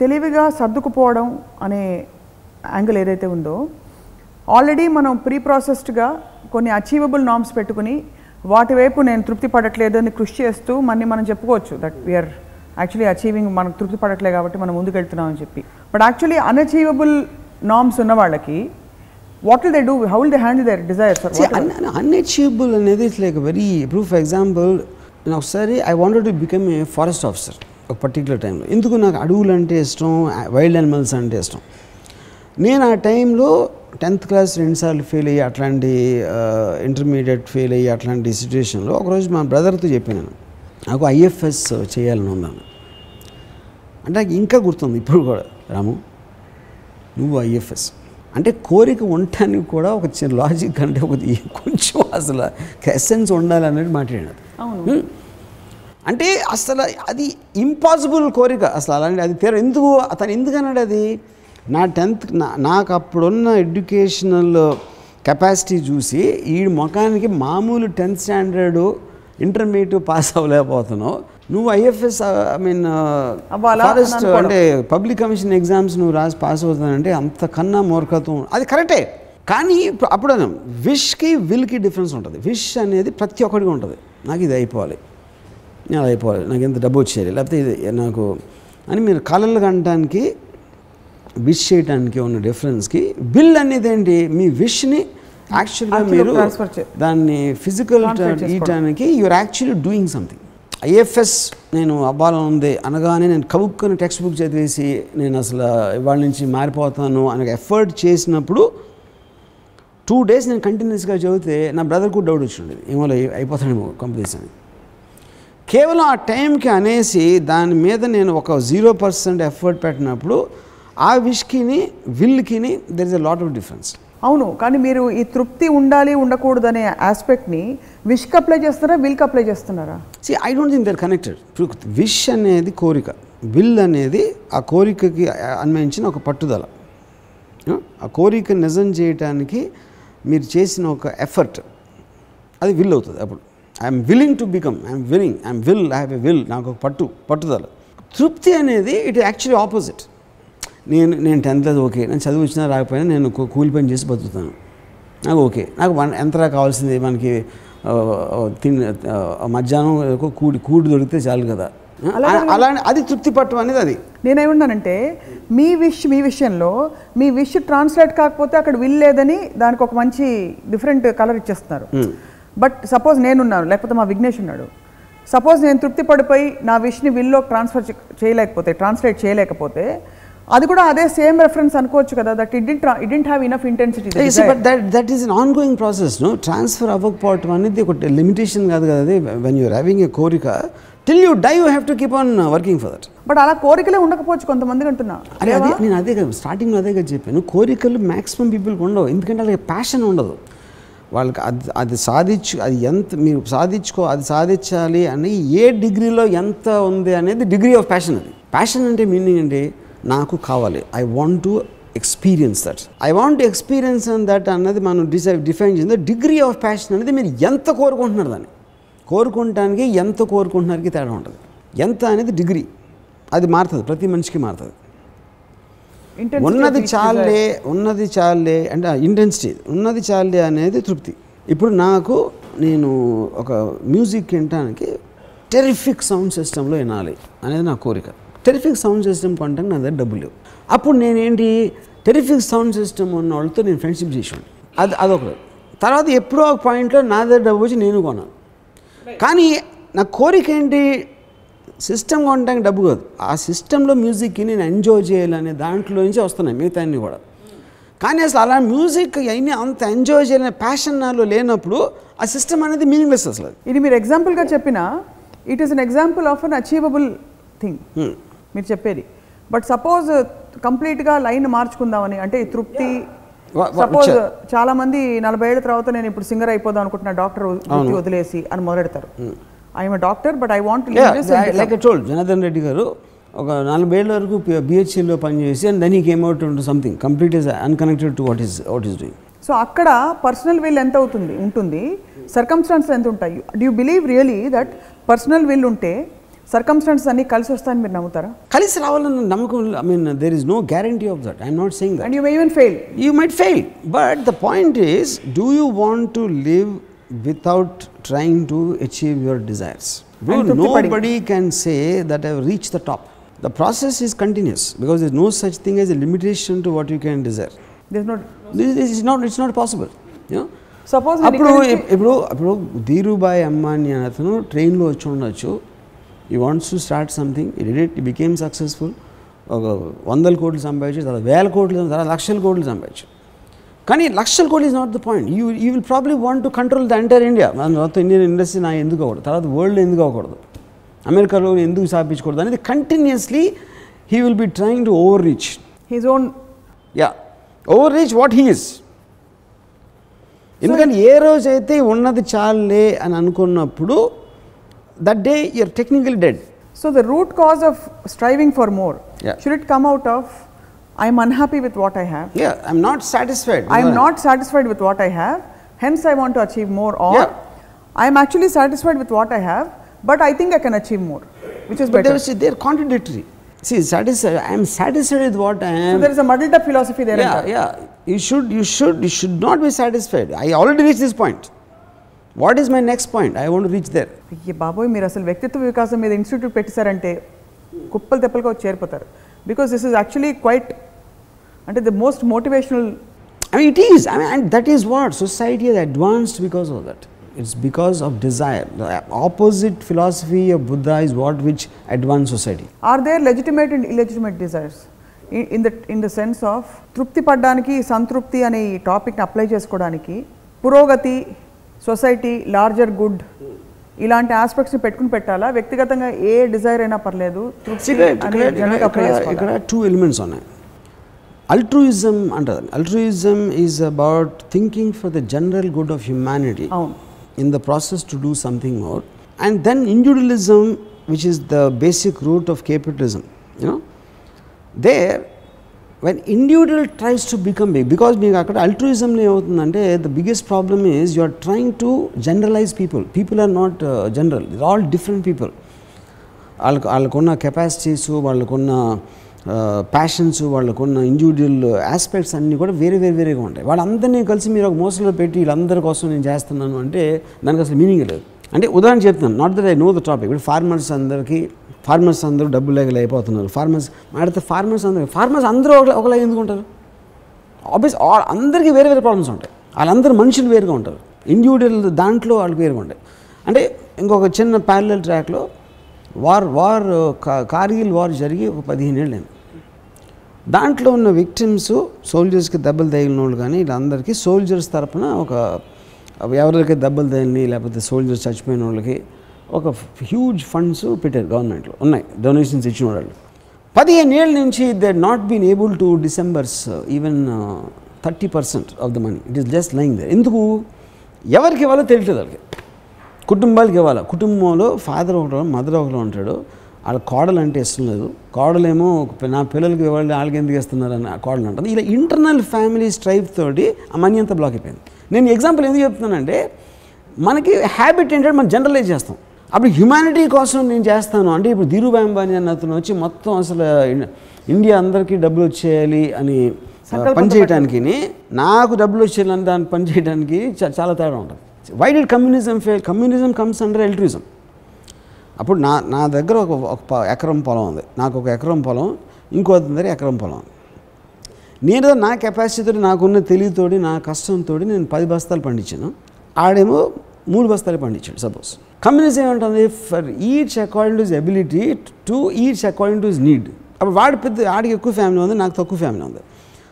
తెలివిగా సర్దుకుపోవడం అనే యాంగిల్ ఏదైతే ఉందో ఆల్రెడీ మనం ప్రీ ప్రాసెస్డ్గా కొన్ని అచీవబుల్ నామ్స్ పెట్టుకుని వాటి వైపు నేను తృప్తి పడట్లేదు అని కృషి చేస్తూ మన్ని మనం చెప్పుకోవచ్చు దట్ వీఆర్ యాక్చువల్లీ అచీవింగ్ మనకు తృప్తి పడట్లేదు కాబట్టి మనం ముందుకు వెళ్తున్నాం అని చెప్పి. బట్ యాక్చువల్లీ అన్అచీవబుల్ నామ్స్ ఉన్న వాళ్ళకి what will they do how will they handle their desires unachievable అనేది it's like very for example నేను ఒకసారి I wanted to become a forest officer ఒక పర్టికులర్ టైంలో ఎందుకు నాకు అడవులు అంటే ఇష్టం వైల్డ్ యానిమల్స్ అంటే ఇష్టం? నేను ఆ టైంలో టెన్త్ క్లాస్ రెండుసార్లు ఫెయిల్ అయ్యి అట్లాంటి ఇంటర్మీడియట్ ఫెయిల్ అయ్యి అట్లాంటి సిచ్యువేషన్లో ఒకరోజు మా బ్రదర్తో చెప్పాను నేను. నాకు ఐఎఫ్ఎస్ చేయాలని ఉందాను అంటే నాకు ఇంకా గుర్తుంది ఇప్పుడు కూడా. రాము నువ్వు ఐఎఫ్ఎస్ అంటే కోరిక ఉండటానికి కూడా ఒక చిన్న లాజిక్ అంటే ఒక కొంచెం అసలు ఎసెన్స్ ఉండాలి అన్నట్టు మాట్లాడాడు హ్మ్. అంటే అసలు అది ఇంపాసిబుల్ కోరిక. అసలు అలాంటి అది తీర ఎందుకు? అతను ఎందుకు అన్నాడు అది? నా టెన్త్ నాకు అప్పుడున్న ఎడ్యుకేషనల్ కెపాసిటీ చూసి ఈ ముఖానికి మామూలు టెన్త్ స్టాండర్డ్ ఇంటర్మీడియట్ పాస్ అవ్వలేకపోతున్నావు. నువ్వు ఐఎఫ్ఎస్ ఐ మీన్ ఫారెస్ట్. అంటే పబ్లిక్ కమిషన్ ఎగ్జామ్స్ నువ్వు రాసి పాస్ అవుతానంటే అంతకన్నా మూర్ఖత్వం. అది కరెక్టే. కానీ అప్పుడు విష్కి విల్కి డిఫరెన్స్ ఉంటుంది. విష్ అనేది ప్రతి ఒక్కడికి ఉంటుంది. నాకు ఇది అయిపోవాలి. నేను అది అయిపోవాలి నాకు ఎంత డబ్బు వచ్చేయాలి లేకపోతే ఇది నాకు అని మీరు కళలు కనటానికి విష్ చేయడానికి ఉన్న డిఫరెన్స్కి బిల్ అనేది ఏంటి? మీ విష్ని యాక్చువల్గా Actually మీరు దాన్ని physical. ఇయటానికి you're actually doing something IFS నేను అవ్వాలని ఉంది అనగానే నేను కవుక్కుని టెక్స్ట్ బుక్ చదివేసి నేను అసలు ఇవాళ నుంచి మారిపోతాను అని ఎఫర్ట్ చేసినప్పుడు టూ డేస్ నేను కంటిన్యూస్గా చదివితే నా బ్రదర్కు డౌట్ వచ్చిండేది. ఏమో అయి- అయిపోతాడేమో కంపెనీస్ అని. కేవలం ఆ టైంకి అనేసి దాని మీద నేను ఒక జీరో పర్సెంట్ ఎఫర్ట్ పెట్టినప్పుడు ఆ విష్కిని విల్కిని there is a lot of difference అవును కానీ మీరు ఈ తృప్తి ఉండాలి ఉండకూడదు అనే ఆస్పెక్ట్ని విష్కి అప్లై చేస్తున్నారా విల్కి అప్లై చేస్తున్నారా? See I don't think they're connected wish అనేది కోరిక. విల్ అనేది ఆ కోరికకి అన్వయించిన ఒక పట్టుదల. ఆ కోరిక నిజం చేయటానికి మీరు చేసిన ఒక ఎఫర్ట్ అది విల్ అవుతుంది అప్పుడు. I'm willing to become I'm willing I'm will I have a will నాకు ఒక పట్టు పట్టుదల. తృప్తి అనేది ఇట్ యాక్చువల్లీ ఆపోజిట్. నేను నేను టెన్త్ అది ఓకే నేను చదువు వచ్చినా రాకపోయినా నేను కూలి పని చేసి బతుకుతాను. నాకు ఓకే. నాకు వన్ ఎంతరా కావాల్సింది మనకి తిని మధ్యాహ్నం కూడి కూడి దొరికితే చాలు కదా. అలా అది తృప్తి పట్టం అనేది అది. నేనేమన్నానంటే మీ విష్ మీ విషయంలో మీ విష్ ట్రాన్స్లేట్ కాకపోతే అక్కడ విల్ లేదని దానికి ఒక మంచి డిఫరెంట్ కలర్ ఇచ్చేస్తున్నారు. బట్ సపోజ్ నేనున్నాను లేకపోతే మా విఘ్నేష్ ఉన్నాడు. సపోజ్ నేను తృప్తి పడిపోయి నా విష్ని విల్లో ట్రాన్స్ఫర్ చేయలేకపోతే ట్రాన్స్లేట్ చేయలేకపోతే అది కూడా అదే సేమ్ రెఫరెన్స్ అనుకోవచ్చు కదా that it didn't it didn't have enough intensity but that that is an ongoing process no transfer అవ్వకపోవటం అనేది ఒక లిమిటేషన్ కాదు కదా అది వెన్ యూర్ హ్యావింగ్ ఏ కోరిక till you die you have to keep on working for that but అలా కోరికలే ఉండకపోవచ్చు కొంతమంది అంటున్నా. అరే అదే నేను అదే కదా స్టార్టింగ్లో అదే కదా చెప్పాను కోరికలు మ్యాక్సిమం పీపుల్కి ఉండవు ఎందుకంటే వాళ్ళకి ప్యాషన్ ఉండదు. వాళ్ళకి అది అది సాధించు అది ఎంత మీరు సాధించుకో అది సాధించాలి అని ఏ డిగ్రీలో ఎంత ఉంది అనేది డిగ్రీ ఆఫ్ ప్యాషన్ అది. ప్యాషన్ అంటే మీనింగ్ అంటే నాకు కావాలి. I want to experience that I want to experience and that అన్నది మనం డిసైడ్ డిఫైన్ చేసింది. డిగ్రీ ఆఫ్ ప్యాషన్ అనేది మీరు ఎంత కోరుకుంటున్నారు దాన్ని. కోరుకుంటానికి ఎంత కోరుకుంటున్నారికి తేడా ఉంటుంది. ఎంత అనేది డిగ్రీ. అది మారుతుంది ప్రతి మనిషికి మారుతుంది. ఉన్నది చాలే ఉన్నది చాలే అంటే ఇంటెన్సిటీ ఉన్నది చాలే అనేది తృప్తి. ఇప్పుడు నాకు నేను ఒక మ్యూజిక్ వినటానికి టెరిఫిక్ సౌండ్ సిస్టంలో వినాలి అనేది నా కోరిక. టెరిఫిక్ సౌండ్ సిస్టమ్ కొనడానికి నా దగ్గర డబ్బులు లేవు. అప్పుడు నేనేంటి టెరిఫిక్ సౌండ్ సిస్టమ్ ఉన్న వాళ్ళతో నేను ఫ్రెండ్షిప్ చేసాను అది అదొకటి. తర్వాత ఎప్పుడో ఒక పాయింట్లో నా దగ్గర డబ్బు వచ్చి నేను కొన్నాను. కానీ నా కోరిక ఏంటి సిస్టమ్ కొనడానికి డబ్బు కాదు. ఆ సిస్టంలో మ్యూజిక్కి నేను ఎంజాయ్ చేయాలనే దాంట్లో నుంచి వస్తున్నాయి మిగతా అన్నీ కూడా. కానీ అసలు అలా మ్యూజిక్ అయినా అంత ఎంజాయ్ చేయాలనే ప్యాషన్ నాలో లేనప్పుడు ఆ సిస్టమ్ అనేది మీనింగ్లెస్ అసలు. ఇది మీరు ఎగ్జాంపుల్గా చెప్పిన it is an example of unachievable thing. మీరు చెప్పేది. బట్ సపోజ్ కంప్లీట్గా లైన్ మార్చుకుందామని అంటే తృప్తి సపోజ్ చాలా మంది నలభై ఏళ్ళ తర్వాత నేను ఇప్పుడు సింగర్ అయిపోదాం అనుకుంటున్నా డాక్టర్ వదిలేసి అని మొదలెడతారు. I'm doctor but I want like told Janardhan Reddy గారు ఒక నలభై ఏళ్ళ వరకు బిహెచ్సిలో పనిచేసి and then he came out to something complete is unconnected to what is what is doing so అక్కడ పర్సనల్ విల్ ఎంత అవుతుంది ఉంటుంది? సర్కమ్స్టాన్సెస్ ఎంత ఉంటాయి? Do you believe really that personal will ఉంటే సర్కమ్స్టాన్సెస్ అన్నీ కలిసి వస్తాయని మీరు నమ్ముతారా? కలిసి రావాలన్న నమ్మకం I mean there is no guarantee of that I'm not saying that and you may even fail you might fail but the point is do you want to live without trying to achieve your desires Bro, nobody can say that i've reached the top the process is continuous because there's no such thing as a limitation to what you can desire this not this is not it's not possible you know suppose అప్పుడు ఇప్- ఇప్పుడు ఇప్పుడు ధీరుభాయ్ అంబానీ అనే అతను ట్రైన్లో వచ్చి ఉండొచ్చు he wants to start something it it became successful ఒక వందల కోట్లు సంపాదించి తర్వాత వేల కోట్లు తర్వాత లక్షల కోట్లు సంపాదించు కానీ లక్షల కోట్లు is not the point you you will probably want to control the entire India మొత్తం ఇండియన్ ఇండస్ట్రీ నా ఎందుకు అవ్వకూడదు? తర్వాత వరల్డ్ ఎందుకు అవ్వకూడదు? అమెరికాలో ఎందుకు స్థాపించకూడదు అనేది continuously he will be trying to overreach his own yeah overreach what he is ఎందుకంటే ఏ రోజైతే ఉన్నది చాలే అని అనుకున్నప్పుడు that day you're technical dead so the root cause of striving for more. Should it come out of I'm unhappy with what I have yeah I'm not satisfied I'm not satisfied with what I have hence I want to achieve more or Yeah. I'm actually satisfied with what I have but I think I can achieve more which is But better they're, they're contradictory. See, satisfied, I am satisfied with what I So am. there is a muddled up philosophy there. yeah, yeah. You should, you should, you should not be satisfied. I already reached this point. What is my next point? I want to reach there. అయ్యే బాబోయ్ మీరు అసలు వ్యక్తిత్వ వికాసం మీద institute పెట్టేశారంటే కుప్పలు తెప్పలుగా వచ్చి చేరిపోతారు because this is actually quite అంటే the most motivational I mean, it is. I mean, and that is what society has advanced because of that. It's because of desire. The opposite philosophy of Buddha is what which advanced society. Are there legitimate and illegitimate desires in the in the sense of తృప్తి పడడానికి సంతృప్తి అనే ఈ టాపిక్ని apply చేసుకోవడానికి పురోగతి society larger good ఇలాంటి ఆస్పెక్ట్స్ని పెట్టుకుని పెట్టాలా వ్యక్తిగతంగా ఏ డిజైర్ అయినా పర్లేదు? ఇక్కడ టూ ఎలిమెంట్స్ ఉన్నాయి అల్ట్రూయిజం అంటారు altruism is about thinking for the general good of humanity అవును in the process to do something more and then individualism which is the basic root of capitalism you know there when individual tries to become big because మీకు అక్కడ అల్ట్రూయిజంలో ఏమవుతుందంటే the biggest problem is you are trying to generalise people people are not general all different people వాళ్ళకు వాళ్ళకున్న capacities వాళ్ళకున్న passions వాళ్ళకున్న individual aspects అన్నీ కూడా వేరే వేరే వేరేగా ఉంటాయి. వాళ్ళందరినీ కలిసి మీరు ఒక మోసలో పెట్టి వీళ్ళందరి కోసం నేను చేస్తున్నాను అంటే దానికి అసలు మీనింగ్ లేదు. అంటే ఉదాహరణ చెప్తున్నాను not that I know the topic ఇప్పుడు ఫార్మర్స్ అందరికీ ఫార్మర్స్ అందరూ డబ్బులు లేక అయిపోతున్నారు ఫార్మర్స్ మాడితే ఫార్మర్స్ అందరూ ఫార్మర్స్ అందరూ ఒకలా ఎందుకు ఉంటారు? ఆబ్వియస్ అందరికీ వేరే వేరే ప్రాబ్లమ్స్ ఉంటాయి. వాళ్ళందరూ మనుషులు వేరుగా ఉంటారు. ఇండివిజువల్ దాంట్లో వాళ్ళకి వేరుగా ఉంటాయి. అంటే ఇంకొక చిన్న ప్యారల ట్రాక్లో వార్ వార్ కార్గిల్ వార్ జరిగి ఒక పదిహేను ఏళ్ళు దాంట్లో ఉన్న విక్టిమ్స్ సోల్జర్స్కి దెబ్బలు తగిలిన వాళ్ళు కానీ వీళ్ళందరికీ సోల్జర్స్ తరపున ఒక ఎవరికి దెబ్బలు తగిలినాయి లేకపోతే సోల్జర్స్ చచ్చిపోయిన వాళ్ళకి ఒక హ్యూజ్ ఫండ్స్ పెట్టారు గవర్నమెంట్లో. ఉన్నాయి డొనేషన్స్ ఇచ్చిన వాళ్ళు పదిహేను ఏళ్ళ నుంచి they not been able to disburse even thirty percent of the money. It is just lying there. ఎందుకు? ఎవరికి ఇవ్వాలో తెలియట్లేదు వాళ్ళకి. కుటుంబాలకి ఇవ్వాలి. కుటుంబంలో ఫాదర్ ఒకడు మదర్ ఒకడు ఉంటాడు. వాళ్ళ కోడలు అంటే ఇష్టం లేదు. కోడలేమో నా పిల్లలకి ఇవ్వాలి వాళ్ళకి ఎందుకు ఇస్తున్నారని ఆ కోడలు అంటుంది. ఇలా ఇంటర్నల్ ఫ్యామిలీ స్ట్రైప్ తోటి ఆ మనీ అంతా బ్లాక్ అయిపోయింది. నేను ఎగ్జాంపుల్ ఎందుకు చెప్తున్నానంటే మనకి హ్యాబిట్ ఏంటంటే మనం జనరలైజ్ చేస్తాం. అప్పుడు హ్యుమానిటీ కోసం నేను చేస్తాను. అంటే ఇప్పుడు ధీరుభాయ్ అంబానీ అన్న అతను వచ్చి మొత్తం అసలు ఇండియా అందరికీ డబ్బులు వచ్చేయాలి అని పని చేయడానికి నాకు డబ్బులు వచ్చేయాలని దాన్ని పని చేయడానికి చాలా తేడా ఉంటుంది. Why did communism fail communism comes under altruism అప్పుడు నా నా దగ్గర ఒక ఒక ఎకరం పొలం ఉంది. నాకు ఒక ఎకరం పొలం ఇంకో దగ్గర ఎకరం పొలం. ఉంది నేను నా కెపాసిటీతో నాకున్న తెలివితోటి నా కష్టంతో నేను పది బస్తాలు పండించాను. ఆడేమో మూడు బస్తాలు పండించాడు సపోజ్ కమ్యూనిజం ఏమంటుంది? For each according to his ability to each according to his need అప్పుడు వాడి పెద్ద ఆడికి ఎక్కువ ఫ్యామిలీ ఉంది నాకు తక్కువ ఫ్యామిలీ ఉంది.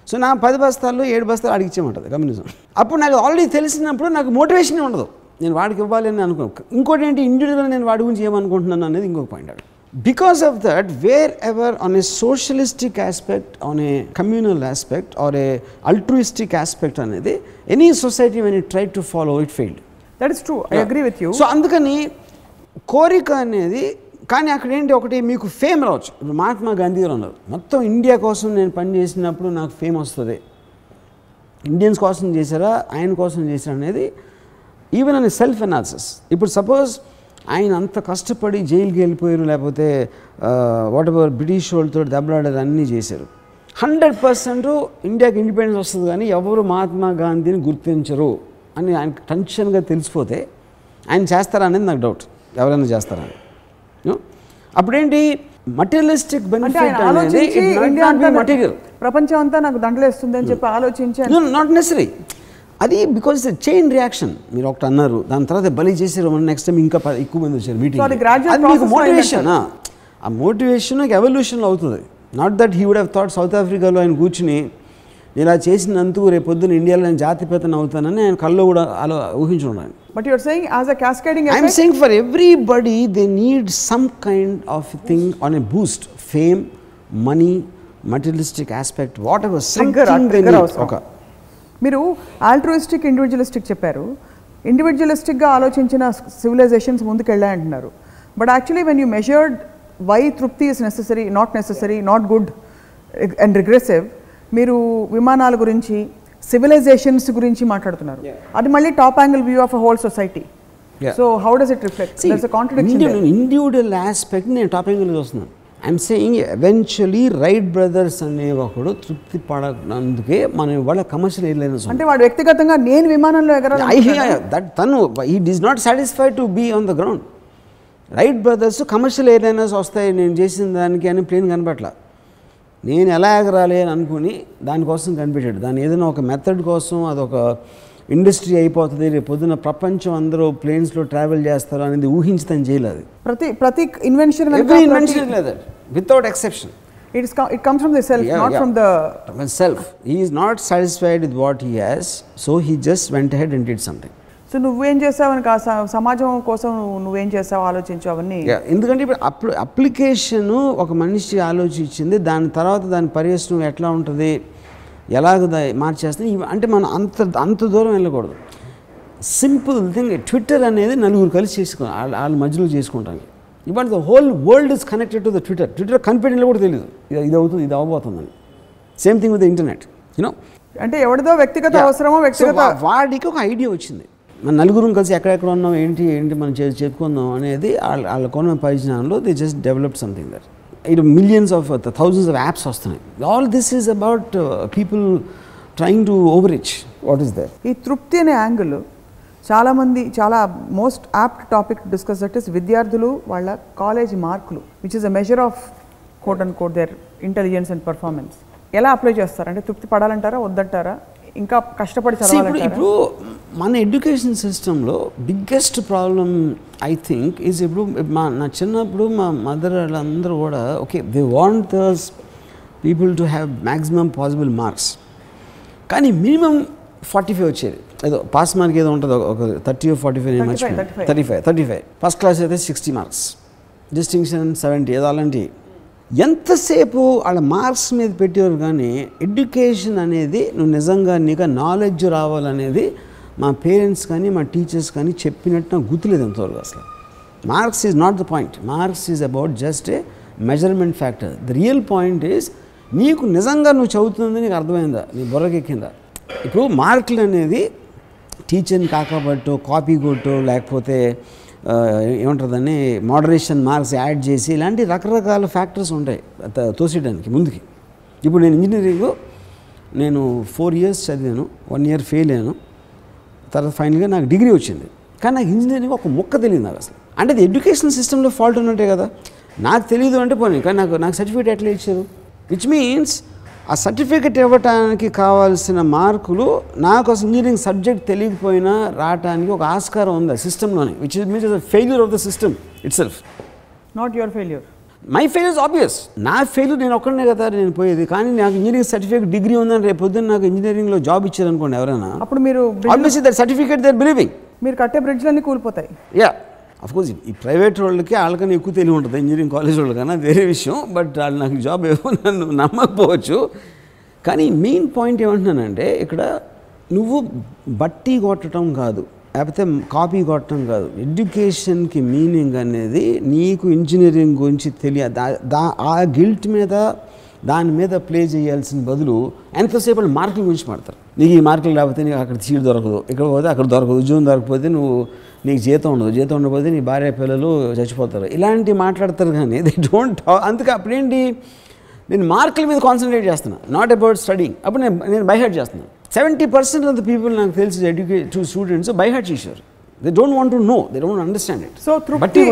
సో నా పది బస్తాల్లో ఏడు బస్తాలు ఆడికి ఇచ్చేయమంటుంది కమ్యూనిజం. అప్పుడు నాకు ఆల్రెడీ తెలిసినప్పుడు నాకు మోటివేషన్ ఉండదు. నేను వాడికి ఇవ్వాలి అని అనుకో ఇంకోటి ఏంటి ఇండివిజువల్గా నేను వాడి గురించి ఏమనుకుంటున్నాను అనేది ఇంకొక పాయింట్ అది because of that wherever on a socialistic aspect on a communal aspect or a altruistic aspect అనేది any society when it try to follow it failed that is true I agree with you so అందుకని కోరిక అనేది కానీ అక్కడ ఏంటి ఒకటి మీకు fame రావచ్చు. ఇప్పుడు మహాత్మా గాంధీ గారు ఉన్నారు మొత్తం ఇండియా కోసం నేను పని చేసినప్పుడు నాకు ఫేమ్ వస్తుంది. ఇండియన్స్ కోసం చేశారా? ఆయన కోసం చేశారా? అనేది ఈవెన్ అనే సెల్ఫ్ అనాలిసిస్ ఇప్పుడు సపోజ్ ఆయన అంత కష్టపడి జైలుకి వెళ్ళిపోయారు లేకపోతే వాట్ ఎవర్ బ్రిటిష్ వాళ్ళతో దెబ్బలాడారు అన్నీ చేశారు. హండ్రెడ్ పర్సెంట్ ఇండియాకి ఇండిపెండెన్స్ వస్తుంది కానీ ఎవరు మహాత్మా గాంధీని గుర్తించరు అని ఆయన టెన్షన్గా తెలిసిపోతే ఆయన చేస్తారా అనేది నాకు డౌట్ ఎవరైనా చేస్తారా? అని అప్పుడేంటి? మటీరియలిస్టిక్ బెనిఫిట్ ప్రపంచం అంతా నాకు దండలేస్తుంది అని చెప్పి ఆలోచించి నాట్ నెసరీ అది బికాస్ చైన్ రియాక్షన్ మీరు ఒకటి అన్నారు. దాని తర్వాత బలి చేసారు నెక్స్ట్ టైం ఇంకా ఎక్కువ మంది వచ్చారు మీటింగ్ మోటివేషన్ ఆ. మోటివేషన్ ఎవల్యూషన్లో అవుతుంది. Not that he would have thought south ఆఫ్రికాలో ఆయన కూర్చుని నేను ఇలా చేసినందుకు రేపు పొద్దున్న ఇండియాలో నేను జాతిపేతను అవుతానని ఆయన కల్లో కూడా అలా ఊహించున్నాను but you're saying as a cascading I'm saying for everybody they need some kind of thing on a boost fame money materialistic aspect whatever అవసరం. ఒక మీరు ఆల్ట్రూయిస్టిక్ ఇండివిజువలిస్టిక్ చెప్పారు. ఇండివిజువలిస్టిక్గా ఆలోచించిన సివిలైజేషన్స్ ముందుకు వెళ్ళాయంటున్నారు but actually when you measured why తృప్తి is necessary not necessary not good and regressive మీరు విమానాల గురించి సివిలైజేషన్స్ గురించి మాట్లాడుతున్నారు. అది మళ్ళీ top angle view of whole society. So how does it reflect individual aspect నేను టాపిక్ చూస్తున్నాను. I'm saying eventually Wright brothers అనే ఒకడు తృప్తి పడనందుకే మనం ఇవాళ కమర్షియల్ ఎయిర్లైనర్స్ అంటే వాడు వ్యక్తిగతంగా నేను విమానంలో దట్ తను ఈ is not satisfied to be on the ground Wright brothers commercial airliners వస్తాయి నేను చేసిన దానికి అని ప్లేన్ కనపట్ల నేను ఎలా ఎగరాలి అని అనుకుని దానికోసం కనిపెట్టాడు. దాని ఏదైనా ఒక మెథడ్ కోసం అదొక ఇండస్ట్రీ అయిపోతుంది రేపు పొద్దున ప్రపంచం అందరూ ప్లేన్స్లో ట్రావెల్ చేస్తారు అనేది ఊహించి తను చేయలేదు ప్రతి ప్రతి ఇన్వెన్షన్ ఇన్వెన్షన్ లేదు without exception it is it comes from the self not. From the self he is not satisfied with what he has so he just went ahead and did something so నువ్వేం చేసావని కా సమాజం కోసం నువ్వు- చేసావు ఆలోచించు అవన్నీ? ఎందుకంటే ఇప్పుడు అప్లి అప్లికేషన్ ఒక మనిషి ఆలోచించింది దాని తర్వాత దాని పర్యవసనం ఎట్లా ఉంటుంది ఎలాగ ఇవి- అంటే మనం అంత అంత దూరం వెళ్ళకూడదు. సింపుల్ థింగ్ ట్విట్టర్ అనేది నలుగురు కలిసి చేసుకో వాళ్ళ మధ్యలో చేసుకుంటాను ఇవాళ the whole world is connected to the Twitter. Twitter కనిపెట్టిన కూడా తెలియదు ఇది అవుతుంది ఇది అవ్వబోతుందని. Same thing with internet you know అంటే ఎవరిదో వ్యక్తిగత అవసరమో వ్యక్తిగత వాడికి ఒక ఐడియా వచ్చింది. మన నలుగురం కలిసి ఎక్కడెక్కడ ఉన్నాం ఏంటి ఏంటి మనం చెప్పుకుందాం అనేది వాళ్ళ వాళ్ళ కొన పరిజ్ఞానంలో they just develop something that ఇటు millions of thousands of apps వస్తున్నాయి. All this is about people trying to overreach what is there ఈ తృప్తి అనే యాంగిల్ చాలామంది చాలా most apt topic discuss that is విద్యార్థులు వాళ్ళ కాలేజ్ మార్కులు which is a measure of quote and quote their intelligence and performance ఎలా apply చేస్తారు? అంటే తృప్తి పడాలంటారా? వద్దంటారా? ఇంకా కష్టపడి ఇప్పుడు మన ఎడ్యుకేషన్ సిస్టంలో biggest problem I think is ఇప్పుడు మా నా చిన్నప్పుడు మా మదర్ వాళ్ళందరూ కూడా okay they want the people to have maximum possible marks కానీ మినిమం ఫార్టీ ఫైవ్ వచ్చేది. ఏదో పాస్ మార్క్ ఏదో ఉంటుంది ఒక- థర్టీ ఫార్టీ ఫైవ్ 35, మర్చిపోయాను 35. Thirty five thirty five first class అయితే సిక్స్టీ మార్క్స్ డిస్టింక్షన్ సెవెంటీ ఏదో అలాంటి ఎంతసేపు వాళ్ళ మార్క్స్ మీద పెట్టారు కానీ ఎడ్యుకేషన్ అనేది నువ్వు నిజంగా నీకు నాలెడ్జ్ రావాలనేది మా పేరెంట్స్ కానీ మా టీచర్స్ కానీ చెప్పినట్టు నాకు గుర్తులేదు ఎంతవరకు అసలు. Marks is not the point marks is about just a measurement factor the real point is నీకు నిజంగా నువ్వు చదువుతుంది నీకు అర్థమైందా? నీ బుర్రకెక్కిందా ఇప్పుడు మార్కులు అనేది టీచర్ని కాకబట్టో కాపీ కొట్టో లేకపోతే ఏమంటారు దాన్ని? మోడరేషన్ మార్క్స్ యాడ్ చేసి ఇలాంటి రకరకాల ఫ్యాక్టర్స్ ఉంటాయి. త- తోసేయడానికి ముందుకి. ఇప్పుడు నేను ఇంజనీరింగ్ నేను ఫోర్ ఇయర్స్ చదివాను వన్ ఇయర్ ఫెయిల్ అయ్యాను. తర్వాత ఫైనల్గా నాకు డిగ్రీ వచ్చింది. కానీ నాకు ఇంజనీరింగ్ ఒక మొక్క తెలియదు నాకు అసలు. అంటే అది ఎడ్యుకేషన్ సిస్టంలో ఫాల్ట్ ఉన్నట్టే కదా. నాకు తెలియదు అంటే పోనీ కానీ నాకు నాకు సర్టిఫికేట్ ఎట్లా ఇచ్చారు? విచ్ మీన్స్ ఆ సర్టిఫికేట్ ఇవ్వటానికి కావాల్సిన మార్కులు నాకు అసలు ఇంజనీరింగ్ సబ్జెక్ట్ తెలియకపోయినా రావటానికి ఒక ఆస్కారం ఉంది ఆ సిస్టంలోనే which means failure of the system itself not your failure my fail is obvious నా ఫెయిల్యూర్ నేను ఒక్కడనే కదా నేను పోయేది. కానీ నాకు ఇంజనీరింగ్ సర్టిఫికేట్ డిగ్రీ ఉందని రేపు పొద్దున్న నాకు ఇంజనీరింగ్లో జాబ్ ఇచ్చారనుకోండి ఎవరైనా అప్పుడు మీరు bridge- obviously that certificate they're believing మీరు కట్టే బ్రిడ్జ్లన్నీ కూలిపోతాయి. యా అఫ్కోర్స్ ఈ ప్రైవేట్ వాళ్ళకి వాళ్ళకన్నా ఎక్కువ తెలివి ఉంటుంది. ఇంజనీరింగ్ కాలేజ్ వాళ్ళకన్నా వేరే విషయం. బట్ వాళ్ళు నాకు జాబ్ ఏమో నన్ను నమ్మకపోవచ్చు. కానీ మెయిన్ పాయింట్ ఏమంటున్నానంటే ఇక్కడ నువ్వు బట్టి కొట్టడం కాదు. లేకపోతే కాపీ కొట్టడం కాదు. ఎడ్యుకేషన్కి మీనింగ్ అనేది నీకు ఇంజనీరింగ్ గురించి తెలియ దా- దా ఆ గిల్ట్ మీద దాని మీద ప్లే చేయాల్సిన బదులు ఎంతసేపు వాళ్ళు మార్కుల గురించి మాడతారు నీకు ఈ మార్కులు లేకపోతే నీకు అక్కడ సీట్ దొరకదు. ఇక్కడ పోతే అక్కడ దొరకదు. ఉద్యోగం దొరకకపోతే నువ్వు నీకు జీతం ఉండదు. జీతం ఉండకపోతే నీ భార్య పిల్లలు చచ్చిపోతారు. ఇలాంటి మాట్లాడతారు కానీ దే డోంట్ అందుకే అప్పుడేంటి నేను మార్కుల మీద కాన్సన్ట్రేట్ చేస్తున్నా. నాట్ అబౌట్ స్టడీ అప్పుడు నేను నేను బైహార్ట్ చేస్తున్నాను seventy percent of the people నాకు తెలిసి educate to students by heart చేశారు. They don't want to know they don't understand it so తృప్తి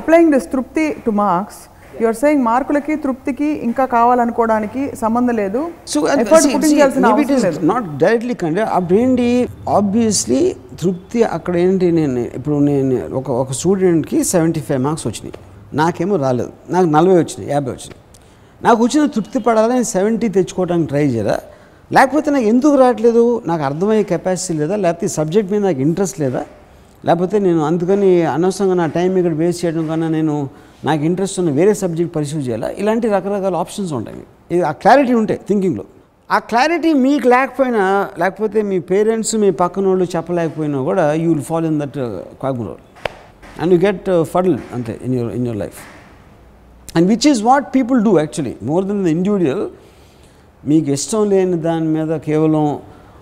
అప్లయింగ్ దిస్ తృప్తి టు మార్క్స్ యువర్ సేయింగ్ మార్కులకి తృప్తికి ఇంకా కావాలనుకోవడానికి సంబంధం లేదు. నాట్ డైరెక్ట్లీ కంటే అప్పుడు ఏంటి ఆబ్వియస్లీ తృప్తి అక్కడ ఏంటి నేను ఇప్పుడు నేను ఒక ఒక స్టూడెంట్కి సెవెంటీ ఫైవ్ మార్క్స్ వచ్చినాయి. నాకేమో రాలేదు. నాకు నలభై వచ్చినాయి యాభై వచ్చినాయి. నాకు వచ్చిన తృప్తి పడాలని సెవెంటీ తెచ్చుకోవడానికి ట్రై చేయరా? లేకపోతే నాకు ఎందుకు రావట్లేదు? నాకు అర్థమయ్యే కెపాసిటీ లేదా? లేకపోతే ఈ సబ్జెక్ట్ మీద నాకు ఇంట్రెస్ట్ లేదా? లేకపోతే నేను అందుకని అనవసరంగా నా టైం ఇక్కడ వేస్ట్ చేయడం కన్నా నేను నాకు ఇంట్రెస్ట్ ఉన్న వేరే సబ్జెక్ట్ పరిశీలి చేయాలా? ఇలాంటి రకరకాల ఆప్షన్స్ ఉంటాయి. ఇది ఆ క్లారిటీ ఉంటాయి థింకింగ్లో ఆ క్లారిటీ మీకు లేకపోయినా లేకపోతే మీ పేరెంట్స్ మీ పక్కన వాళ్ళు చెప్పలేకపోయినా కూడా you will follow in that rigmarole and you get fuddle అంతే in your in your life and which is what people do actually more than the individual మీకు ఇష్టం లేని దాని మీద కేవలం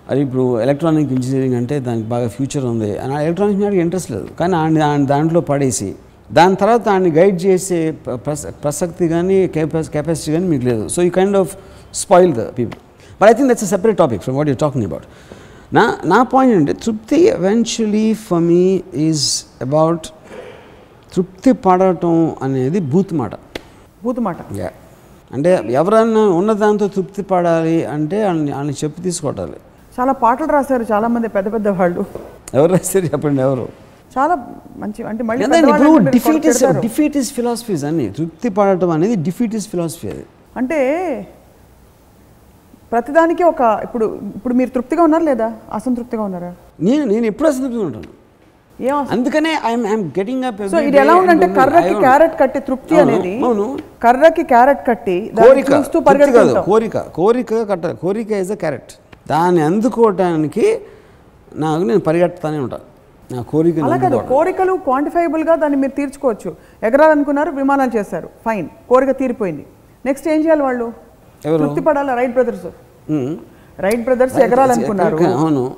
అది ఇప్పుడు ఎలక్ట్రానిక్ ఇంజనీరింగ్ అంటే దానికి బాగా ఫ్యూచర్ ఉంది. అని ఎలక్ట్రానిక్ మీద ఇంట్రెస్ట్ లేదు. కానీ ఆయన దాంట్లో పడేసి దాని తర్వాత ఆయన్ని గైడ్ చేసే ప్ర- ప్రస- ప్రసక్తి కానీ కెపాసి కెపాసిటీ కానీ మీకు లేదు. So you kind of spoil the people but I think that's a separate topic from what you talking about నా నా పాయింట్ అంటే తృప్తి eventually for me is about తృప్తి పడటం అనేది బూత్ మాట. బూతు మాట. యా అంటే ఎవరన్నా ఉన్నదాంతో తృప్తి పడాలి అంటే వాళ్ళని వాళ్ళని చెప్పి తీసుకొట్టాలి చాలా పాటలు రాశారు చాలా మంది పెద్ద పెద్ద వాళ్ళు. ఎవరు రాస్తారు చెప్పండి ఎవరు? చాలా మంచి అంటే మళ్ళీ మీరు డిఫీటిస్ తిడతారు. డిఫీటిస్ ఫిలాసఫీస్ అన్ని. తృప్తి పడటం అనేది డిఫీటిస్ ఫిలాసఫీ అది. అంటే ప్రతిదానికి ఒక ఇప్పుడు ఇప్పుడు మీరు తృప్తిగా ఉన్నారా లేదా? అసంతృప్తిగా ఉన్నారా? నేను నేను ఎప్పుడు అసంతృప్తిగా ఉంటాను. అందుకనే I'm I'm getting up so ఇది ఎలా ఉందంటే కర్రకి క్యారెట్ కట్టి తృప్తి అనేది అవును. కర్రకి క్యారెట్ కట్టి కోరిక కోరిక కోరిక కట్టాలి కోరిక ఇస్ అ క్యారెట్ దాన్ని అందుకోవటానికి నాకు నేను పరిగెడతానే ఉంటాను నా కోరిక అలా కాదు కోరికలు క్వాంటిఫైబుల్గా దాన్ని మీరు తీర్చుకోవచ్చు. ఎగరాలనుకున్నారు విమానాలు చేశారు. ఫైన్ కోరిక తీరిపోయింది. నెక్స్ట్ ఏం చేయాలి వాళ్ళు? తృప్తి పడాలి రైట్ బ్రదర్స్ రైట్ బ్రదర్స్ ఎగరాలనుకున్నారు. అవును.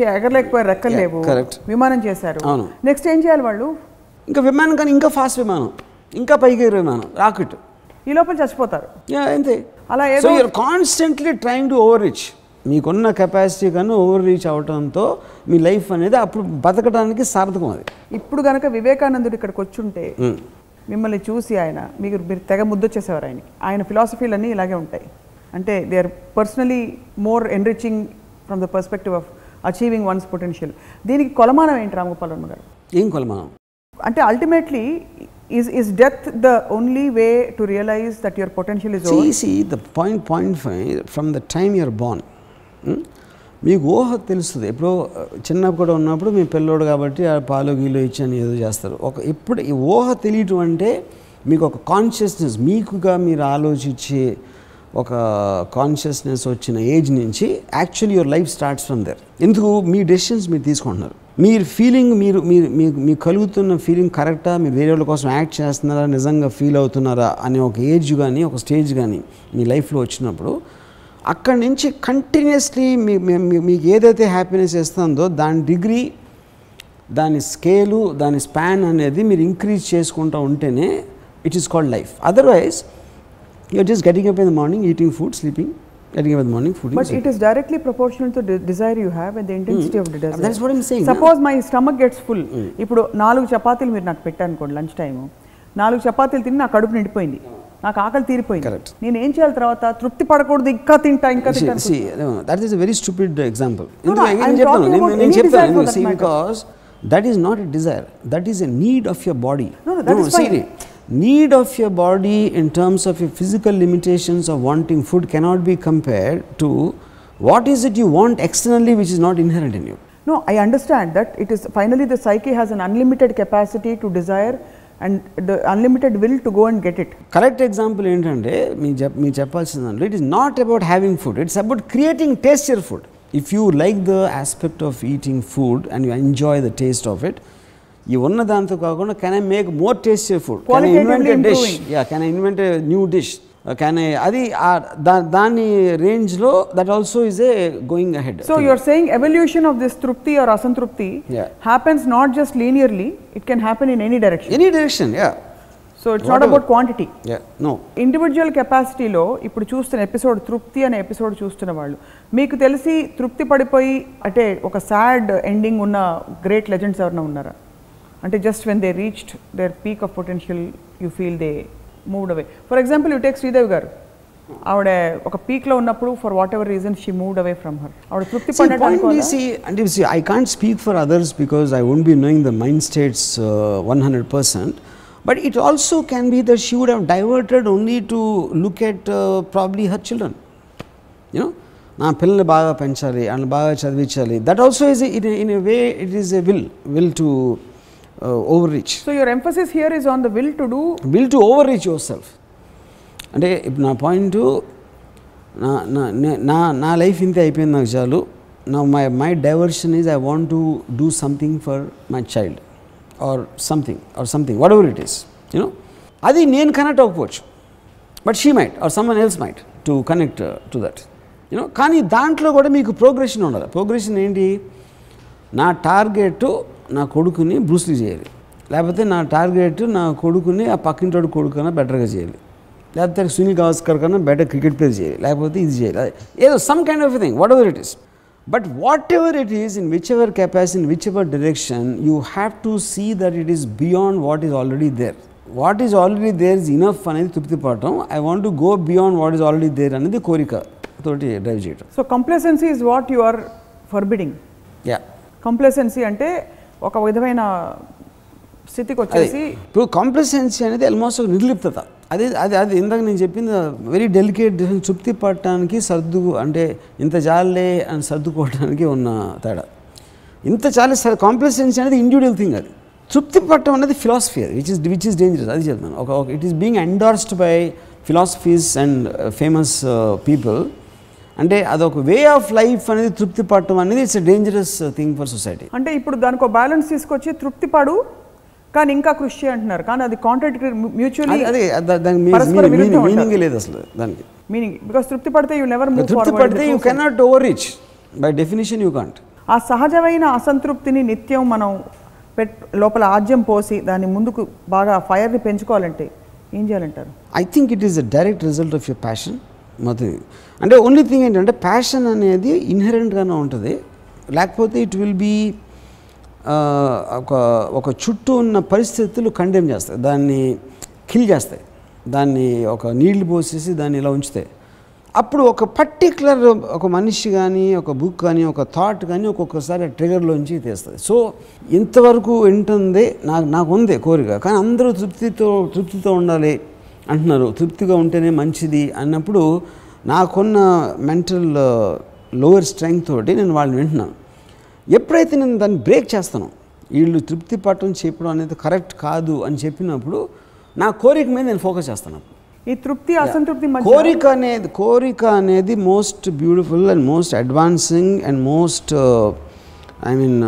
ఎగరలేకపోయారు రెక్కలు లేవు. correct. విమానం చేశారు. అవును. నెక్స్ట్ ఏం చేయాలి వాళ్ళు? ఇంకా విమానం కానీ ఇంకా ఫాస్ట్ విమానం. ఇంకా పైకి విమానం. రాకెట్ ఈ లోపల చచ్చిపోతారు. అంతే. అలా ఏదో constantly trying to overreach మీకున్న కెపాసిటీ కన్నా ఓవర్ రీచ్ అవడంతో మీ లైఫ్ అనేది అప్పుడు బతకడానికి సార్థకం అది. ఇప్పుడు గనక వివేకానందుడు ఇక్కడికి వచ్చుంటే. మిమ్మల్ని చూసి ఆయన మీకు మీరు తెగ ముద్దొచ్చేసేవారు ఆయన ఆయన ఫిలాసఫీలన్నీ ఇలాగే ఉంటాయి. అంటే they are personally more enriching from the perspective of achieving one's potential దీనికి కొలమానం ఏంటి రామగోపాల్ వర్మ గారు? ఏం కొలమానం? అంటే ultimately is is death the only way to realize that your potential is See, see, the point, point five, from the time born, hmm, మీకు ఊహ తెలుస్తుంది. ఎప్పుడో చిన్నప్పుడు ఉన్నప్పుడు మీ పిల్లోడు కాబట్టి ఆ పాలు గీలు ఇచ్చని ఏదో చేస్తారు. ఒక ఇప్పుడు ఈ ఊహ తెలియటం అంటే మీకు ఒక కాన్షియస్నెస్ మీకుగా మీరు ఆలోచించే ఒక కాన్షియస్నెస్ వచ్చిన ఏజ్ నుంచి actually your life starts from there ఎందుకు? మీ డెసిషన్స్ మీరు తీసుకుంటున్నారు. మీరు ఫీలింగ్ మీరు మీరు మీకు మీకు కలుగుతున్న ఫీలింగ్ కరెక్టా మీరు వేరే వాళ్ళ కోసం యాక్ట్ చేస్తున్నారా? నిజంగా ఫీల్ అవుతున్నారా? అనే ఒక ఏజ్ కానీ ఒక స్టేజ్ కానీ మీ లైఫ్లో వచ్చినప్పుడు అక్కడి నుంచి కంటిన్యూస్లీ మీ మీ- మీ- మీకు ఏదైతే హ్యాపీనెస్ ఇస్తుందో దాని డిగ్రీ దాని స్కేలు దాని స్పాన్ అనేది మీరు ఇంక్రీజ్ చేసుకుంటూ ఉంటేనే it is called life otherwise you're just getting up in the morning eating food sleeping getting up in the morning food but it is directly proportional to desire you have and the intensity of the That's what I'm saying, suppose my stomach gets full ఇప్పుడు నాలుగు చపాతీలు మీరు నాకు పెట్టారు అనుకోండి lunch time నాలుగు చపాతీలు తిని నా కడుపు నిండిపోయింది. నాకు ఆకలి తీరిపోయింది Correct. నేను ఏం చేయాలి తర్వాత తృప్తి పడకూడదు ఇంకా తింటా ఇంకా తింటా అనుకుంటా. That is a very stupid example No, no, I'm నేను చెప్తాను talking నేను- about నేను any desire for చెప్తాను that matter. Because that is not a desire that is a need of your body No, no, that is fine. Need of your body in terms of your physical limitations of wanting food cannot be compared to what is it you want externally which is not inherent in you No, I understand that it is finally the psyche has an unlimited capacity to desire and the unlimited will to go and get it. Correct example ఏంటంటే మీ చెప్ మీరు చెప్పాల్సిన దాంట్లో it is not about having food it's about creating taste your food if you like the aspect of eating food and you enjoy the taste of it ఈ ఉన్న దాంతో కాకుండా can I make more taste your food can I Qualitatively invent dish improving. Yeah can I invent new dish can I అది ఆ- దా- దాని రేంజ్లో that also is a going ahead So you're saying evolution of this trupti or asantrupti Yeah. happens not just linearly, it can happen in any direction. Any direction yeah So it's not Whatever. about quantity. Yeah no individual కెపాసిటీలో ఇప్పుడు చూస్తున్న episode తృప్తి అనే episode చూస్తున్న వాళ్ళు మీకు తెలిసి తృప్తి పడిపోయి అంటే ఒక సాడ్ ఎండింగ్ ఉన్న గ్రేట్ లెజెండ్స్ ఎవరైనా ఉన్నారా అంటే just when they reached their peak of potential you feel they Moved away for example you take Sridevi గారు ఆవిడ ఒక పీక్లో ఉన్నప్పుడు for whatever reason she moved away from her ఆవిడ తృప్తి See, పడినట్టు point అనుకోవాలా? is, see, and you see, I can't speak for others because I won't be knowing the mind states uh, 100%. But it also can be that she would have diverted only to look at uh, probably her children. You know, నా పిల్లల్ని బాగా పెంచాలి and బాగా చదివించాలి that also is in in a way it is a will will to overreach So your emphasis here is on the will to do. Will to overreach yourself అంటే ఇప్పుడు నా point నా నా నే- నా నా లైఫ్ ఇంతే అయిపోయింది నాకు చాలు నా my my diversion is I want to do something for my child or something or something whatever it is you know అది నేను కనెక్ట్ అవ్వకపోవచ్చు but she might or someone else might to connect to that you know కానీ దాంట్లో కూడా మీకు progression ఉండాలి progression ఏంటి నా టార్గెట్ నా కొడుకుని బ్రూస్లీ చేయాలి. లేకపోతే నా టార్గెట్ నా కొడుకుని ఆ పక్కింటోడు కొడుకు కన్నా బెటర్గా చేయాలి. లేకపోతే సునీల్ గవాస్కర్ కన్నా బెటర్ క్రికెట్ ప్లేయర్ చేయాలి. లేకపోతే ఇది చేయాలి. ఏదో some kind of thing whatever it is but whatever it is in whichever capacity in whichever direction you have to see that it is beyond what is already there what is already there is enough అనేది తృప్తి పడటం. I want to go beyond what is already there అనేది కోరిక తోటి drive చేయటం. So complacency is what you are forbidding yeah complacency అంటే ఒక విధమైన స్థితికి వచ్చేసి ఇప్పుడు కాంప్లసెన్సీ అనేది ఆల్మోస్ట్ ఒక నిర్లిప్తత. అదే అది అది ఇందాక నేను చెప్పింది వెరీ డెలికేట్ డిఫరెన్స్ తృప్తి పడటానికి సర్దు అంటే ఇంత జాలే అని సర్దుకోవడానికి ఉన్న తేడా. ఇంత చాలే సరే కాంప్లసెన్సీ అనేది ఇండివిజువల్ థింగ్ అది. తృప్తి పట్టడం అనేది ఫిలాసఫీ అది which is which is dangerous అది చెప్తాను ఒక it is being endorsed by philosophies and famous people అంటే అదొక వే ఆఫ్ లైఫ్ అనేది తృప్తి పట్టడం అనేది it's dangerous thing for society అంటే ఇప్పుడు దానికి ఒక బ్యాలెన్స్ తీసుకొచ్చి తృప్తి పడు కానీ ఇంకా కృషి అంటున్నారు. కానీ అది కాంట్రాక్ట్ మ్యూచువల్లీ అదే మీనింగ్ లేదు అసలు దానికి. మీనింగ్ బికాస్ తృప్తి పడితే యూ నెవర్ తృప్తి పడితే you cannot overreach by definition you can't ఆ సహజమైన అసంతృప్తిని నిత్యం మనం పెట్ లోపల ఆజ్యం పోసి దాన్ని ముందుకు బాగా ఫైర్ని పెంచుకోవాలంటే ఏం చేయాలంటారు? I think it is the direct result of your passion మొత్తం అంటే ఓన్లీ థింగ్ ఏంటంటే ప్యాషన్ అనేది ఇన్హెరెంట్గానే ఉంటుంది. లేకపోతే ఇట్ విల్ బీ ఒక ఒక చుట్టూ ఉన్న పరిస్థితులు కండెమ్ చేస్తాయి. దాన్ని కిల్ చేస్తాయి. దాన్ని ఒక నీళ్ళు పోసేసి దాన్ని ఇలా ఉంచుతాయి. అప్పుడు ఒక పర్టికులర్ ఒక మనిషి కానీ ఒక బుక్ కానీ ఒక థాట్ కానీ ఒక్కొక్కసారి ట్రిగర్లోంచి తీస్తుంది సో ఇంతవరకు వింటుంది నాకు నాకు ఉంది కోరిక. కానీ అందరూ తృప్తితో తృప్తితో ఉండాలి. అంటున్నారు తృప్తిగా ఉంటేనే మంచిది అన్నప్పుడు నాకున్న మెంటల్ లోవర్ స్ట్రెంగ్త్ తోటి నేను వాళ్ళని వింటున్నాను. ఎప్పుడైతే నేను దాన్ని బ్రేక్ చేస్తాను వీళ్ళు తృప్తి పట్టడం చెప్పడం అనేది కరెక్ట్ కాదు అని చెప్పినప్పుడు నా కోరిక మీద నేను ఫోకస్ చేస్తాను. ఈ తృప్తి అసంతృప్తి కోరిక అనేది కోరిక అనేది most beautiful and most advancing and most I mean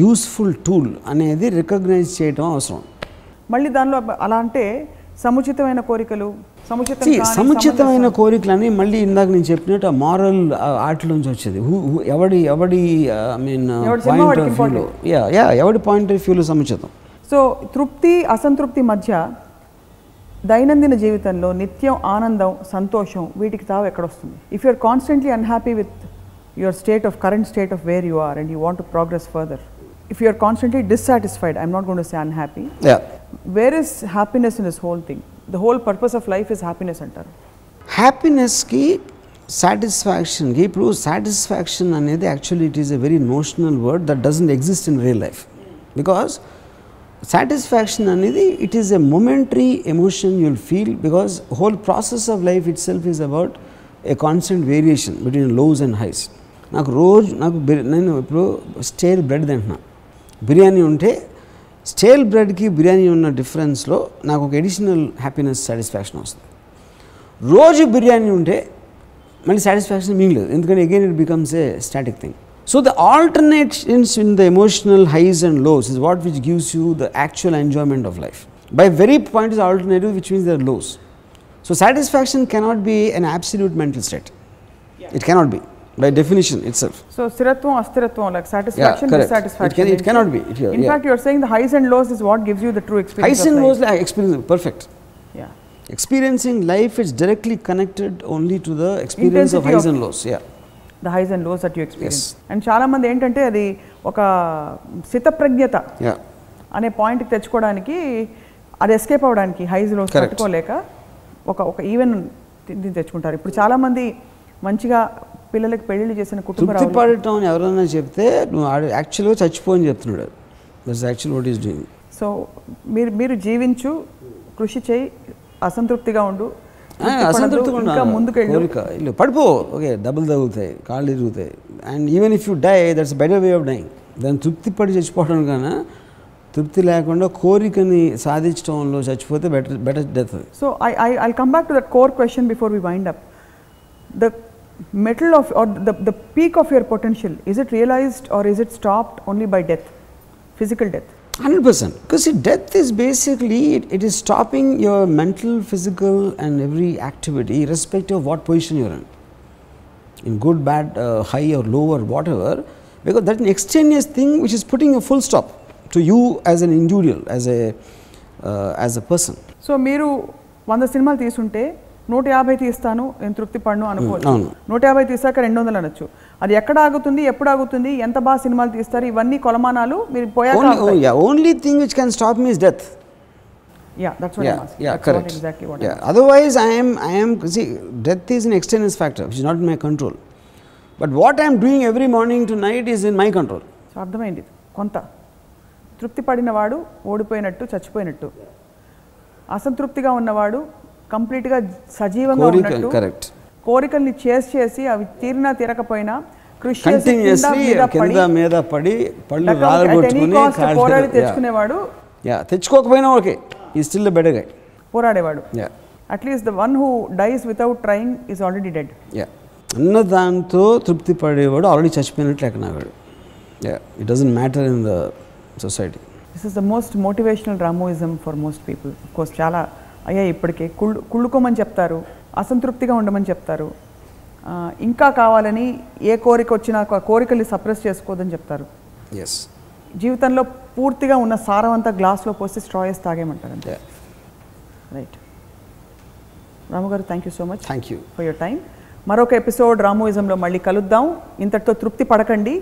useful tool అనేది రికగ్నైజ్ చేయడం అవసరం. మళ్ళీ దానిలో అలా అంటే సముచితమైన కోరికలు సముచితమైన కోరికలని మళ్ళీ ఇందాక నేను చెప్పినట్టు ఆ మారల్ ఆటల నుంచి వచ్చేది. ఎవడి ఎవడి ఐ మీన్ పాయింట్ ఆఫ్ వ్యూలో యా యా ఎవడి పాయింట్ ఆఫ్ వ్యూలో సముచితం? సో తృప్తి అసంతృప్తి మధ్య దైనందిన జీవితంలో నిత్యం ఆనందం సంతోషం వీటికి తావు ఎక్కడొస్తుంది? If you're constantly unhappy with your state of current state of where you are and you want to progress further if you're constantly dissatisfied I'm not gonna say unhappy yeah where is happiness in this whole thing the whole purpose of life is happiness అంటారు హ్యాపీనెస్కి సాటిస్ఫాక్షన్కి ఇప్పుడు satisfaction అనేది actually it is a very notional word that doesn't exist in real life because satisfaction అనేది it is a momentary emotion you'll feel because whole process of life itself is about a constant variation between lows and highs నాకు రోజు నాకు బిర్- నేను ఇప్పుడు stale bread తింటున్నా బిర్యానీ ఉంటే stale బ్రెడ్కి biryani ఉన్న డిఫరెన్స్లో నాకు ఒక ఎడిషనల్ హ్యాపీనెస్ సాటిస్ఫాక్షన్ వస్తుంది. రోజు బిర్యానీ ఉంటే మళ్ళీ సాటిస్ఫాక్షన్ మిగలేదు. ఎందుకంటే again it becomes a static thing so the alternations in the emotional highs and lows is what which gives you the actual enjoyment of life by very point is alternative which means there lows so satisfaction cannot be an absolute mental state it cannot be by definition itself so స్థిరత్వం అస్థిరత్వం like satisfaction correct. dissatisfaction It can- it cannot be. It- in yeah. fact you are saying the highs and lows is what gives you the true experience highs of and life. Lows experience perfect yeah life it's directly connected only to the experience of Intensity highs of- and lows yeah the highs and lows that you experience and చాలా మంది ఏంటంటే అది ఒక స్థితప్రజ్ఞత yeah అనే పాయింట్కి తెచ్చుకోవడానికి అది escape అవ్వడానికి హైజ్ లోస్. తట్టుకోలేక ఒక ఒక ఈవెన్ తెచ్చుకుంటారు ఇప్పుడు చాలా మంది మంచిగా పిల్లలకి పెళ్ళిళ్ళు చేసిన కుటుంబ తృప్తి పడటం అని ఎవరైనా చెప్తే నువ్వు యాక్చువల్గా చచ్చిపో అని చెప్తున్నాడు that's actual what is doing so మీరు మీరు జీవించు కృషి చేయి అసంతృప్తిగా ఉండు అసంతృప్తిగా ముందుకెళ్ళు పడిపో. ఓకే డబ్బులు తగులుతాయి కాళ్ళు ఇరుగుతాయి and even if you die that's better way of dying దాన్ని తృప్తి పడి చచ్చిపోవడం కన్నా తృప్తి లేకుండా కోరికని సాధించడంలో చచ్చిపోతే బెటర్ బెటర్ డెత్ అది So I, I, I'll come back to that core question before we wind up. The metal of or the, the peak of your potential, is it realized or is it stopped only by death, physical death? Hundred percent because ఈ death is basically it is stopping your mental physical and every activity respect of what position you're in in good bad high or lower whatever because that an extraneous thing which is putting a full stop to you as an individual, as a uh, as a person. So మీరు వంద సినిమాలు తీసుంటే నూట యాభై తీస్తాను నేను తృప్తి పడును అనుకోవచ్చు నూట యాభై తీసాక రెండు వందలు అనొచ్చు. అది ఎక్కడ ఆగుతుంది ఎప్పుడు ఆగుతుంది ఎంత బాగా సినిమాలు తీస్తారు ఇవన్నీ కొలమానాలు మీరు only thing which can stop me's death otherwise I'm I'm death is in external factor which not my control but what I'm doing every morning to night is in my control అర్థమైంది. కొంత. తృప్తి పడినవాడు ఓడిపోయినట్టు చచ్చిపోయినట్టు. అసంతృప్తిగా ఉన్నవాడు కంప్లీట్గా సజీవంగా ఉన్నట్టు correct కోరికల్ని చేసి చేసి అవి తీరినా తీరకపోయినా కింద మీద పడి, పళ్ళు పోరాడి తెచ్చుకునేవాడు యా తెచ్చుకోకపోయినా ఓకే. ఈ still better guy పోరాడేవాడు. Yeah at least the one who dies without trying is already dead yeah అన్న దాంతో తృప్తి పడేవాడు ఆల్రెడీ చచ్చిపోయినట్లు ఎక్కనావాడు yeah it doesn't matter in the society this is the most motivational Ramoism for most people course చాలా అయ్యా ఇప్పటికే కుళ్ళు కుళ్ళుకోమని చెప్తారు అసంతృప్తిగా ఉండమని చెప్తారు. ఇంకా కావాలని ఏ కోరిక వచ్చినా ఆ కోరికల్ని సప్రెస్ చేసుకోవద్దని చెప్తారు. ఎస్ జీవితంలో పూర్తిగా ఉన్న సారం అంతా గ్లాస్లో పోసి స్ట్రాయస్ అంతే right Ramu garu thank you so much thank you for your time మరొక ఎపిసోడ్ రామోయిజంలో మళ్ళీ కలుద్దాం. ఇంతటితో తృప్తి పడకండి.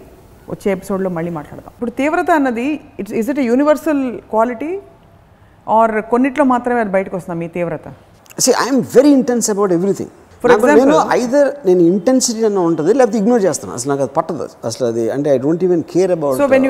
వచ్చే ఎపిసోడ్లో మళ్ళీ మాట్లాడదాం. ఇప్పుడు తీవ్రత అన్నది it's is it universal quality or కొన్నిట్లో మాత్రమే అది బయటకు వస్తుందా మీ తీవ్రత. See I'm very intense about everything నేను ఐదర్ నేను ఇంటెన్సిటీ అన్న ఉంటుంది లేకపోతే ఇగ్నోర్ చేస్తాను. అసలు నాకు అది పట్టదు. అసలు అది అంటే I don't even care about so when you